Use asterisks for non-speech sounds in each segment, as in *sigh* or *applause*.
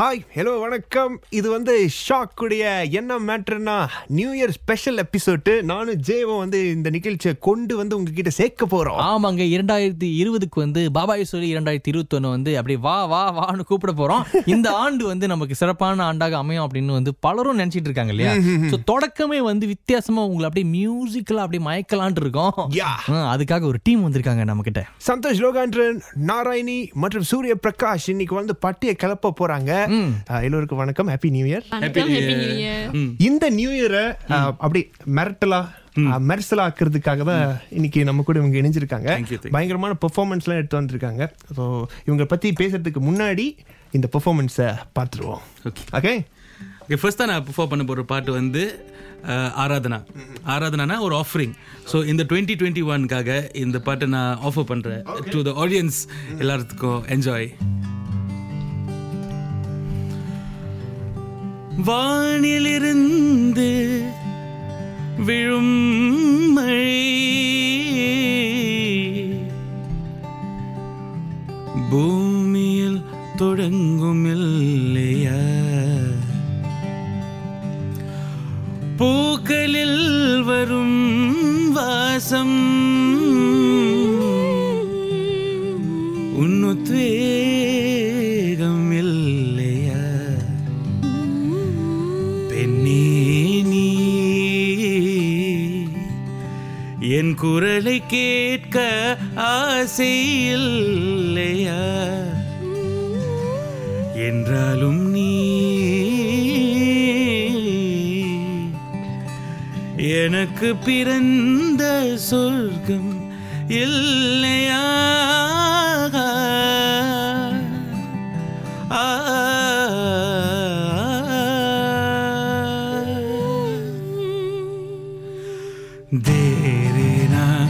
Hi hello வணக்கம். இது வந்து ஷாக் உடைய என்ன மேட்ருன்னா நியூ இயர் ஸ்பெஷல் எபிசோடு நானும் ஜேவும் வந்து இந்த நிகழ்ச்சியை கொண்டு வந்து உங்ககிட்ட சேர்க்க போறோம். ஆமாங்க இரண்டாயிரத்தி இருபதுக்கு வந்து பாபாய் சொல்லி இரண்டாயிரத்தி இருபத்தொன்னு வந்து அப்படி வா வா வான்னு கூப்பிட போறோம். இந்த ஆண்டு வந்து நமக்கு சிறப்பான ஆண்டாக அமையும் அப்படின்னு வந்து பலரும் நினைச்சிட்டு இருக்காங்க இல்லையா? சோ தொடக்கமே வந்து வித்தியாசமா உங்களை அப்படியே மியூசிக்கலா அப்படியே மயக்கலான்ட்டு இருக்கோம். அதுக்காக ஒரு டீம் வந்திருக்காங்க நம்ம கிட்ட சந்தோஷ் லோகான்றன் நாராயணி மற்றும் சூரிய பிரகாஷ் இன்னைக்கு வந்து பட்டியை கிளப்ப போறாங்க. அஹ், எல்லோருக்கும் வணக்கம். ஹாப்பி நியூ இயர் வணக்கம். ஹாப்பி நியூ இயர் இந்த நியூ இயரை அப்படி மிரட்டலா மெர்சலா ஆக்குறதுக்காக தான் இன்னைக்கு நம்ம கூட இவங்க இணைஞ்சிருக்காங்க. பயங்கரமான பெர்ஃபார்மன்ஸ்லாம் எடுத்து வந்திருக்காங்க. ஸோ இவங்க பத்தி பேசுறதுக்கு முன்னாடி இந்த பெர்ஃபார்மன்ஸை பார்த்துருவோம். Okay. ஓகே ஓகே ஃபர்ஸ்ட் நான் பெர்ஃபார்ம் பண்ண போகிற பாட்டு வந்து ஆராதனா. ஆராதனானா ஒரு ஆஃபரிங் ஸோ இந்த டுவெண்ட்டி டுவெண்ட்டி ஒன்காக இந்த பாட்டை நான் ஆஃபர் பண்ணுறேன் டு த ஆடியன்ஸ் எல்லாத்துக்கும் என்ஜாய் வானிலிருந்து என் குரலை கேட்க ஆசை இல்லையா என்றாலும் நீ எனக்கு பிறந்த சொர்க்கம் இல்லையா? serena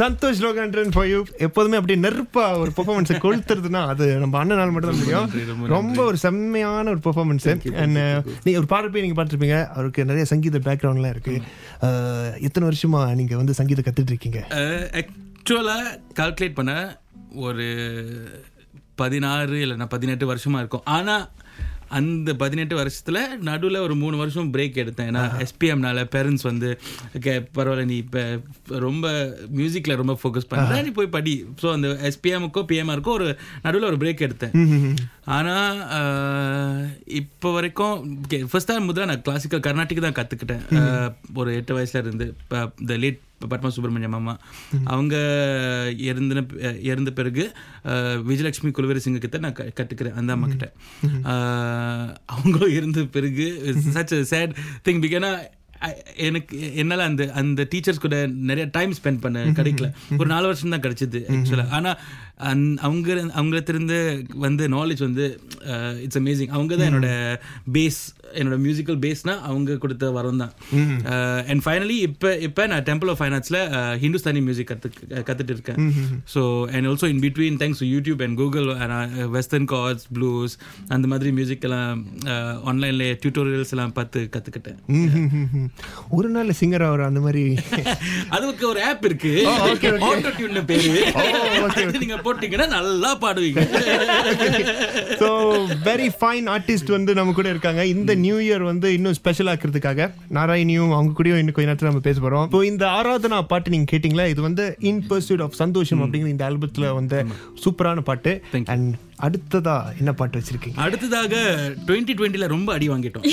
Santhosh Logandran for you எப்போதுமே அப்படி நெருப்பா ஒரு பெர்ஃபார்மன்ஸை கொளுத்துறதுன்னா அது நம்ம அண்ணனால் மட்டும் தான் முடியும். ரொம்ப ஒரு செம்மையான ஒரு பெர்ஃபார்மன்ஸ் அண்ட் நீங்க ஒரு பாடல் போய் நீங்க பார்த்துருப்பீங்க. அவருக்கு நிறைய சங்கீத பேக்ரவுண்ட்லாம் இருக்கு. எத்தனை வருஷமா நீங்க வந்து சங்கீதம் கத்துட்டு இருக்கீங்க? ஆக்சுவலாக கால்குலேட் பண்ண ஒரு பதினாறு இல்லைன்னா பதினெட்டு வருஷமா இருக்கும். ஆனால் அந்த பதினெட்டு வருஷத்துல நடுவில் ஒரு மூணு வருஷம் பிரேக் எடுத்தேன். ஏன்னா எஸ்பிஎம்னால பேரண்ட்ஸ் வந்து "Okay, பரவாயில்ல நீ இப்போ ரொம்ப மியூசிக்ல ரொம்ப ஃபோக்கஸ் பண்ணுற நீ போய் படி. ஸோ அந்த எஸ்பிஎம்க்கோ பிஎம்ஆருக்கோ ஒரு நடுவில் ஒரு பிரேக் எடுத்தேன். ஆனால் இப்போ வரைக்கும் ஃபர்ஸ்ட் டைம் முதல்ல நான் கிளாசிக்கல் கர்நாடிக் தான் கற்றுக்கிட்டேன் ஒரு எட்டு வயசுல இருந்து இந்த லேட் பத்மா சுப்பிரமணியம் அம்மா அவங்க இறந்தின இறந்த பிறகு விஜயலட்சுமி குலவேரி சிங்க கிட்ட நான் க- கத்துக்கிறேன் அந்த அம்மா கிட்ட. அஹ், அவங்க இருந்த பிறகு சச் சேட் திங் பிகானா எனக்கு என்னால அந்த அந்த டீச்சர்ஸ் கூட நிறைய டைம் ஸ்பெண்ட் பண்ண கிடைக்கல. ஒரு நாலு வருஷம் தான் கிடைச்சது ஆக்சுவலா ஆனா அந்- அவங்க அவங்களத்திலிருந்து வந்து நாலேஜ் வந்து இட்ஸ் அமேசிங் அவங்க தான் என்னோட பேஸ் என்னோட மியூசிக்கல் பேஸ்னா அவங்க கொடுத்த வரம் தான். அண்ட் ஃபைனலி இப்போ இப்போ நான் டெம்பிள் ஆஃப் ஃபைனான்ஸில் ஹிந்துஸ்தானி மியூசிக் கற்று கற்றுட்டு இருக்கேன் so and also in between thanks YouTube and Google western chords blues அந்த மாதிரி மியூசிக் எல்லாம் ஆன்லைனில் டியூட்டோரியல்ஸ் எல்லாம் பார்த்து கற்றுக்கிட்டேன் ஒரு நாள் சிங்கர் அவர் அந்த மாதிரி *laughs* அதுக்கு ஒரு ஆப் இருக்கு. ஆட்டோ டியூன் பேரு. அது நீங்க போட்டீங்கன்னா நல்லா பாடுவீங்க. ஸோ வெரி ஃபைன் ஆர்டிஸ்ட் வந்து நம்ம கூட இருக்காங்க. இந்த நியூ இயர் வந்து இன்னும் ஸ்பெஷல் ஆக்கிறதுக்காக நாராயணியும் அவங்க கூடயும் இன்னும் கொஞ்ச நேரத்தில் நம்ம பேச போறோம். இப்போ இந்த ஆராதனா பாட்டு நீங்க கேட்டீங்களா? இது வந்து இன் பர்சூட் ஆஃப் சந்தோஷம் அப்படிங்கிற இந்த ஆல்பத்துல வந்து சூப்பரான பாட்டு. அண்ட் அடுத்ததா என்ன பாட்டு வச்சிருக்கீங்க? அடுத்ததாக டுவெண்ட்டி டுவெண்ட்டில ரொம்ப அடி வாங்கிட்டோம்.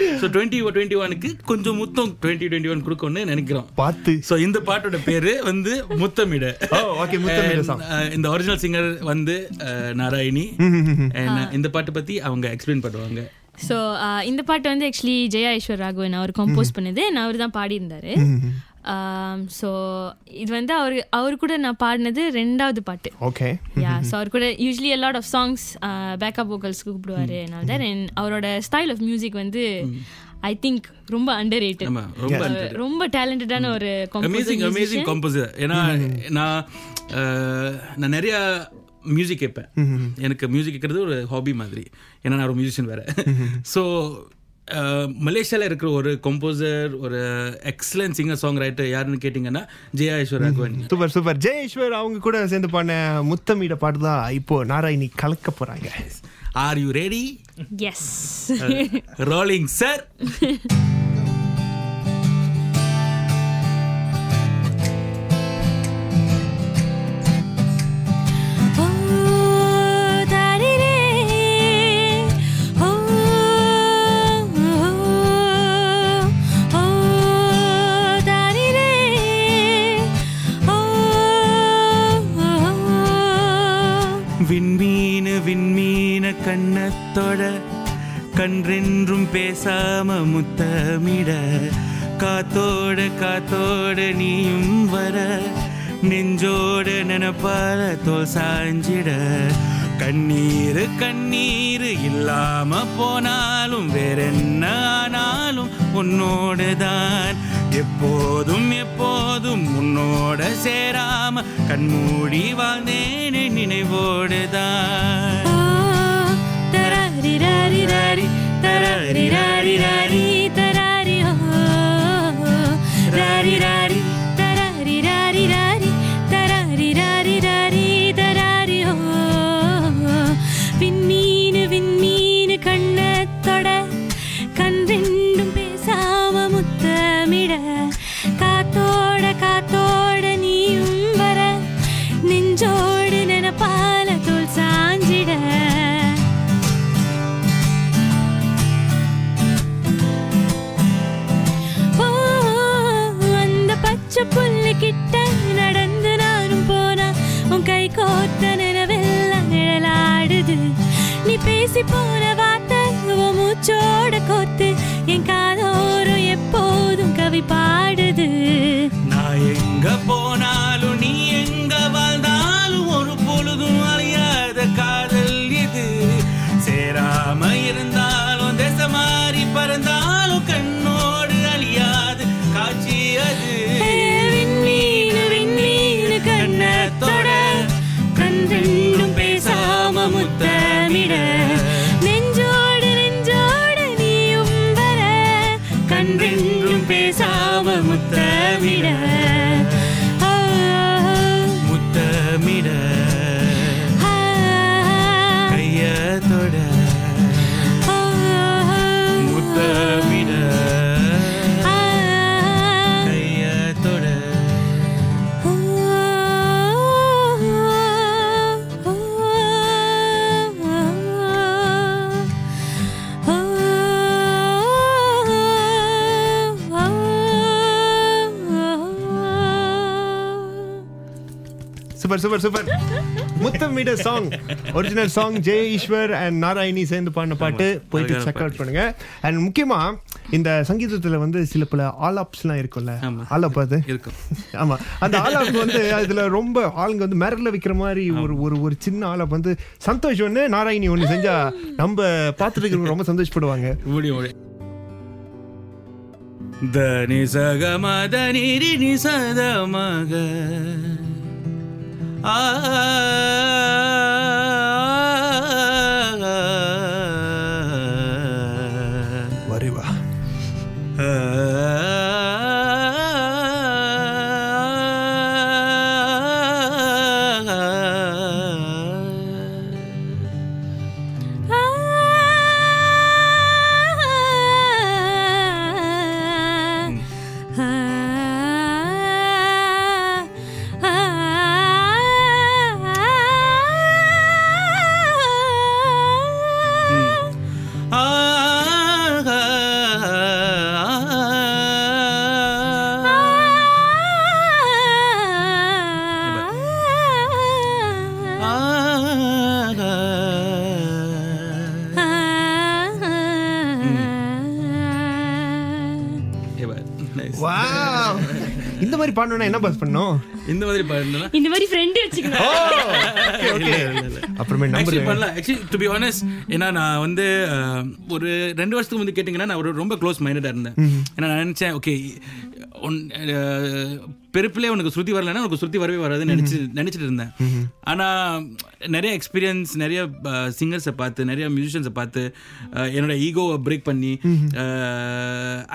ஸோ டுவெண்ட்டி டுவெண்ட்டி ஒனுக்கு கொஞ்சம் முத்தம் டுவெண்ட்டி டுவெண்ட்டி ஒன் கொடுக்கணும்னு நினைக்கிறோம். பார்த்து. ஸோ இந்த பாட்டோட பேரு வந்து முத்தமிட. *laughs* Oh, And, song. uh, இந்த ஒரிஜினல் சிங்கர் வந்து uh, நாராயணி. *laughs* And, uh, இந்த பாட்டை பத்தி அவங்க எக்ஸ்பிளைன் பண்ணுவாங்க. ஸோ இந்த பாட்டு வந்து ஆக்சுவலி ஜெயா ஈஸ்வர் ராகவன் அவர் கம்போஸ் பண்ணது. நான் அவர் தான் பாடியிருந்தாரு. ஸோ இது வந்து அவர் அவர் கூட நான் பாடினது ரெண்டாவது பாட்டு. ஓகே யா ஸோ அவர் கூட usually lot of songs backup vocals கூப்பிடுவாரு. அதனால தான் and அவரோட ஸ்டைல் ஆஃப் மியூசிக் வந்து ஐ திங்க் ரொம்ப அண்டர் ரேட்டட் ரொம்ப ரொம்ப டேலண்டடான ஒரு அமேசிங் அமேசிங் கம்போசர் ஏன்னா நான் அஹ், நான் நிறைய மியூசிக் கேட்பேன். எனக்கு மியூசிக் கேட்கறது ஒரு ஹாபி மாதிரி. ஏன்னா நான் ஒரு மியூசிஷியன் வேற. ஸோ மலேசியாவில் இருக்கிற ஒரு கம்போசர் ஒரு எக்ஸலன்ட் சிங்கர் சாங் ரைட்டர் யாருன்னு கேட்டிங்கன்னா ஜெயா ராகவன் சூப்பர் சூப்பர் ஜெயேஸ்வர் அவங்க கூட சேர்ந்து பண்ண முத்தமிட பாட்டு தான் இப்போ நாராயணி கலக்க போறாங்க. Are you ready yes rolling sir கன்றென்றும் பேசாம முத்தமிட. காத்தோட காத்தோட நீயும் வர. நெஞ்சோட நினப்பால தோல் சாஞ்சிட. கண்ணீர் கண்ணீர் இல்லாம போனாலும் வேறென்ன ஆனாலும் உன்னோட தான் எப்போதும் எப்போதும் உன்னோட சேராம கண்மூடி வாழ்ந்தேனே நினைவோடு தான் tarari, tarari, tarari, oh. tarari, tarari, tarari, super super முத்தமிட song original song Jai Eswar and Narayani சேர்ந்து பாடின பாட்டு. போயிட்டு செக் அவுட் பண்ணுங்க. அண்ட் முக்கியமா இந்த சங்கீதத்துல வந்து சில பல ஆலாப்ஸ்லாம் இருக்கும்ல. ஆலாப் அது? இருக்கும். ஆமா. அந்த ஆலாப் வந்து அதுல ரொம்ப ஆளுங்க வந்து மிரல வைக்கிற மாதிரி ஒரு ஒரு ஒரு சின்ன ஆலாப் வந்து சந்தோஷ் ஒண்ணு நாராயணி ஒண்ணு செஞ்சா நம்ம பார்த்துட்டு இருக்கிறவங்க ரொம்ப சந்தோஷப்படுவாங்க. முடியும் முடியும் த நிசக மத நிரி நிசத மக ஆ வருவா மாதிரி பாடணும்னா என்ன பாஸ் பண்ணணும்? இந்த மாதிரி பாருன்னா இந்த மாதிரி ஃப்ரெண்ட் வச்சுக்கணும். அப்புறமே ஆக்சுவலி நம்பர் பண்ணலாம். ஆக்சுவலி டு பி ஆனஸ்ட் ஏன்னா நான் வந்து ஒரு ரெண்டு வருஷத்துக்கு வந்து கேட்டிங்கன்னா நான் ஒரு ரொம்ப க்ளோஸ் மைண்டடாக இருந்தேன். ஏன்னா நான் நினச்சேன் ஓகே பிறப்பிலே உனக்கு ஸ்ருதி வரலன்னா உனக்கு ஸ்ருதி வரவே வராதுன்னு நினச்சி நினச்சிட்டு இருந்தேன். ஆனால் நிறைய எக்ஸ்பீரியன்ஸ் நிறைய சிங்கர்ஸை பார்த்து நிறைய மியூசிஷியன்ஸை பார்த்து என்னோட ஈகோவை பிரேக் பண்ணி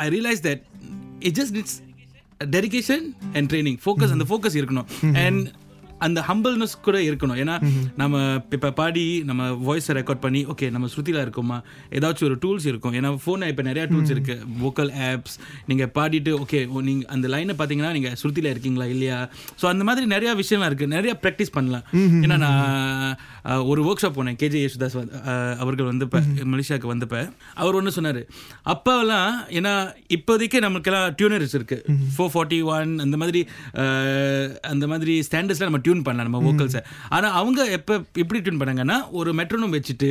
I realize that it just it's dedication and training focus அந்த ஃபோக்கஸ் இருக்கணும். அண்ட் அந்த ஹம்பிள்னஸ் கூட இருக்கணும். ஏன்னா நம்ம இப்போ பாடி நம்ம வாய்ஸை ரெக்கார்ட் பண்ணி ஓகே நம்ம ஸ்ருதியில் இருக்கோமா? ஏதாச்சும் ஒரு டூல்ஸ் இருக்கும். ஏன்னா ஃபோனில் இப்போ நிறையா டூல்ஸ் இருக்கு. வோக்கல் ஆப்ஸ் நீங்கள் பாடிட்டு ஓகே நீங்கள் அந்த லைனை பார்த்தீங்கன்னா நீங்கள் ஸ்ருதியில் இருக்கீங்களா இல்லையா? ஸோ அந்த மாதிரி நிறையா விஷயம்லாம் இருக்குது நிறைய ப்ராக்டிஸ் பண்ணலாம். ஏன்னா நான் ஒரு ஒர்க் ஷாப் போனேன் கேஜே யேசுதாஸ் அவர்கள் வந்து இப்போ மலேசியாவுக்கு வந்தப்ப அவர் ஒன்று சொன்னார். அப்போல்லாம் ஏன்னா இப்போதைக்கு நமக்கெல்லாம் டியூனர்ஸ் இருக்கு. ஃபோர் ஃபார்ட்டி ஒன் அந்த மாதிரி அந்த மாதிரி ஸ்டாண்டர்ட்ஸ்ல நம்ம டியூன் பண்ணலாம் நம்ம வோக்கல்ஸை ஆனால் அவங்க எப்போ எப்படி டியூன் பண்ணாங்கன்னா ஒரு மெட்ரோனம் வச்சுட்டு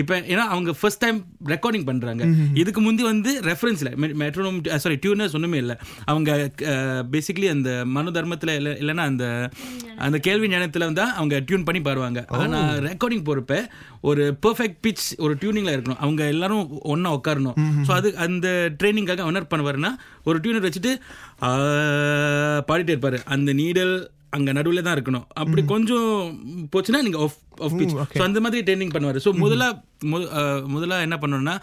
இப்போ ஏன்னா அவங்க ஃபர்ஸ்ட் டைம் ரெக்கார்டிங் பண்ணுறாங்க இதுக்கு முந்தி வந்து ரெஃபரன்ஸில் மெட்ரோனம் சாரி டியூனர்ஸ் ஒன்றுமே இல்லை. அவங்க பேசிக்கலி அந்த மனு தர்மத்தில் இல்லை இல்லைன்னா அந்த அந்த கேள்வி ஞானத்தில் வந்து அவங்க டியூன் பண்ணி பாருவாங்க ஆனால் ரெக்கார்டிங் போகிறப்ப ஒரு பெர்ஃபெக்ட் பிச் ஒரு டியூனிங்கில் இருக்கணும். அவங்க எல்லாரும் ஒன்றா உட்காரணும் ஸோ அது அந்த ட்ரைனிங்காக என்ன பண்ணுவாருன்னா ஒரு டியூனர் வச்சுட்டு பாடிட்டே இருப்பாரு. அந்த நீடல் அங்க நடுவில் தான் இருக்கணும். அப்படி கொஞ்சம் போச்சுன்னா நீங்க ஆஃப் ஆஃப் பிச் ஸோ அந்த மாதிரி ட்ரைனிங் பண்ணுவாரு. ஸோ முதல்ல மு- அஹ், முதல்ல என்ன பண்ணணும்னா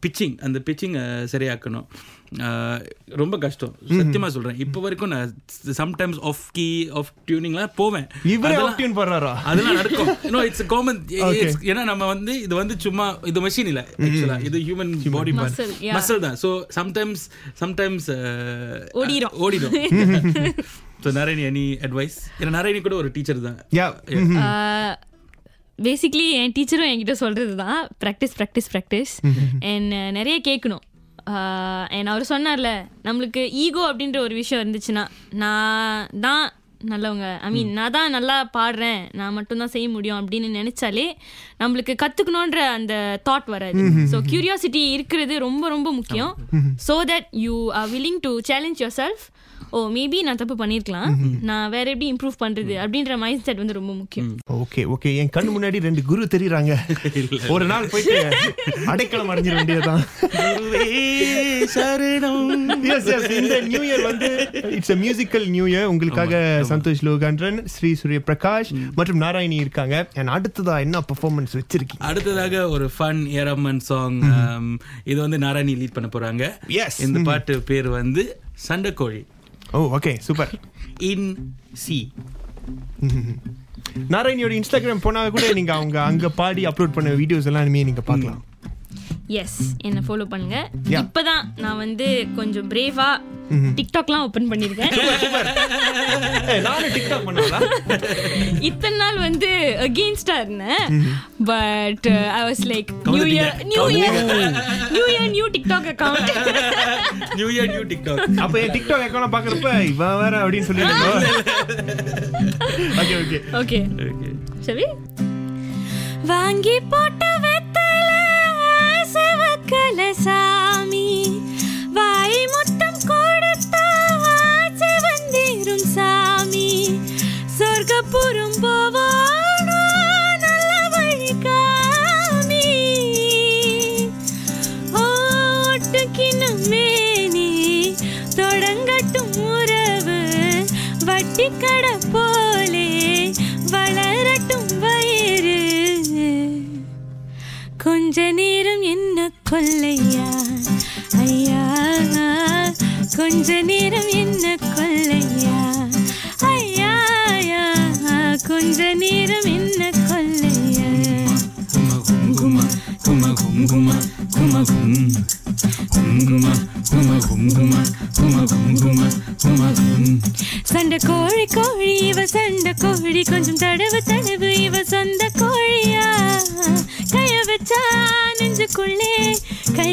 பிச்சிங் அந்த பிச்சிங் சரியாக்கணும். ரொம்ப கஷ்டம். சத்தியமா சொல்றேன். இப்போ வரைக்கும் நான் சம்டைம்ஸ் ஆஃப் கீ ஆஃப் டியூனிங்லாம் போவேன். இவரே அதெல்லாம்- ஆப்டியூன் பண்றாரா? அதெல்லாம் நடக்கும். நோ இட்ஸ் காமன் ஏன்னா நம்ம வந்து இது வந்து சும்மா இது மெஷின் இல்ல ஆக்சுவலா இது ஹியூமன் பாடி. மசில் தான். சோ சம்டைம்ஸ் சம்டைம்ஸ் ஓடிரும். ஓடிடும் *laughs* *laughs* ஸோ நாராயணி எனி அட்வைஸ் ஏன்னா நாராயணி கூட ஒரு டீச்சர் தான். யா பேசிக்லி என் டீச்சரும் என்கிட்ட சொல்கிறது தான் ப்ராக்டிஸ் ப்ராக்டிஸ் ப்ராக்டிஸ் அண்ட் நிறைய கேட்கணும். அண்ட் அவர் சொன்னார்ல நம்மளுக்கு ஈகோ அப்படின்ற ஒரு விஷயம் இருந்துச்சுன்னா நான் தான் நல்லவங்க. ஐ மீன் நான் தான் நல்லா பாடுறேன். நான் மட்டும்தான் செய்ய முடியும் அப்படின்னு நினைச்சாலே நம்மளுக்கு கத்துக்கணுன்ற அந்த தாட் வராது. ஸோ கியூரியாசிட்டி இருக்கிறது ரொம்ப ரொம்ப முக்கியம். So that you are willing to challenge yourself oh maybe நான் தப்பு பண்ணியிருக்கலாம். நான் வேற எப்படி இம்ப்ரூவ் பண்றது அப்படின்ற மைண்ட் செட் வந்து ரொம்ப முக்கியம். ஓகே ஓகே என் கண்ணு முன்னாடி ரெண்டு குரு தெரியுறாங்க. ஒரு நாள் போயிட்டு அடைக்கலம் அடைஞ்சிட வேண்டியதுதான். எஸ் எஸ் இந்த நியூ இயர் வந்து it's a musical new year உங்களுக்காக சந்தோஷ் லோகன்றன் ஸ்ரீ சூரிய பிரகாஷ் மற்றும் நாராயணி இருக்காங்க. and அடுத்ததா என்ன பெர்ஃபார்மன்ஸ் வச்சிருக்கீங்க? அடுத்ததாக ஒரு ஃபன் ஏரம்மன் சாங் இது வந்து நாராயணி லீட் பண்ண போறாங்க. Yes. இந்த பாட்டு பேர் வந்து Sandakozhi. Oh okay super in C நாராயணியோட Instagram போனா கூட நீங்க அவங்க அங்க பாடி அப்லோட் பண்ண வீடியோஸ் எல்லாம் இனிமே நீங்க பார்க்கலாம். எஸ் என்ன ஃபாலோ பண்ணுங்க. இப்பதான் நான் வந்து கொஞ்சம் பிரேவா டிக்டாக்லாம் ஓபன் பண்ணிருக்கேன். இத்தனை நாள் வந்து அகெயின்ஸ்டா இருந்தேன். But I was like new year new year new year new TikTok account new year new TikTok அப்ப என் டிக்டாக் அக்கௌண்ட் பாக்குறப்ப இவன் வேற அப்படின்னு சொல்லிட்டு ஓகே ஓகே ஓகே சரி வாங்கி போட்ட செவக்கல சாமி வாய் முத்தம் கொடுத்தா ஆசை வந்திரும் சாமி. சொர்க்கப்புறம் போவானோ நல்ல வழி காமி. ஓட்டுக்கினும் மேனி தொடங்கட்டும் உறவு வட்டி கடை கொல்லையா? ஐயா கொஞ்ச நேரம் என்ன கொல்லையா? ஐயா கொஞ்ச நேரம் என்ன கொல்லையா? சண்டை கோழி கோழி இவ சண்டை கோழி. கொஞ்சம் தடவு தடவு இவ சொந்த கோழியா? கைய வச்சா நெஞ்சுக்குள்ளே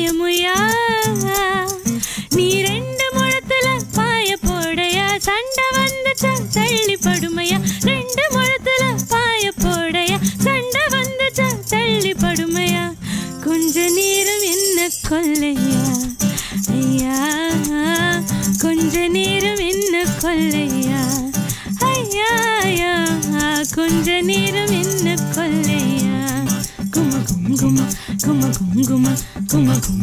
கையமுயா நீ ரெண்டு முழத்துல பாய போடையா? சண்டை வந்துச்சா தள்ளி படுமையா? ரெண்டு முழத்துல பாய போடையா? சண்டை வந்துச்சா தள்ளி படுமையா? கொஞ்ச நேரம் என்ன கொல்லையா? ஐயா கொஞ்ச நேரம் என்ன கொல்லையா? ஐயா ஐயா கொஞ்ச நேரம் என்ன கொல்லையா? கும கும. kuma kuma kuma kum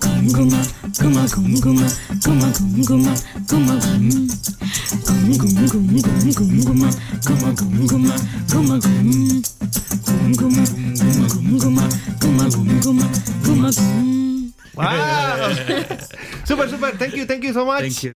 kuma kuma kuma kuma kuma kuma kuma kum kum kum kum kum kum kuma kuma kum kuma kuma kum kum kuma kuma kum kuma kuma kum kuma kuma kum Wow! super, super. Thank you, thank you so much. Thank you.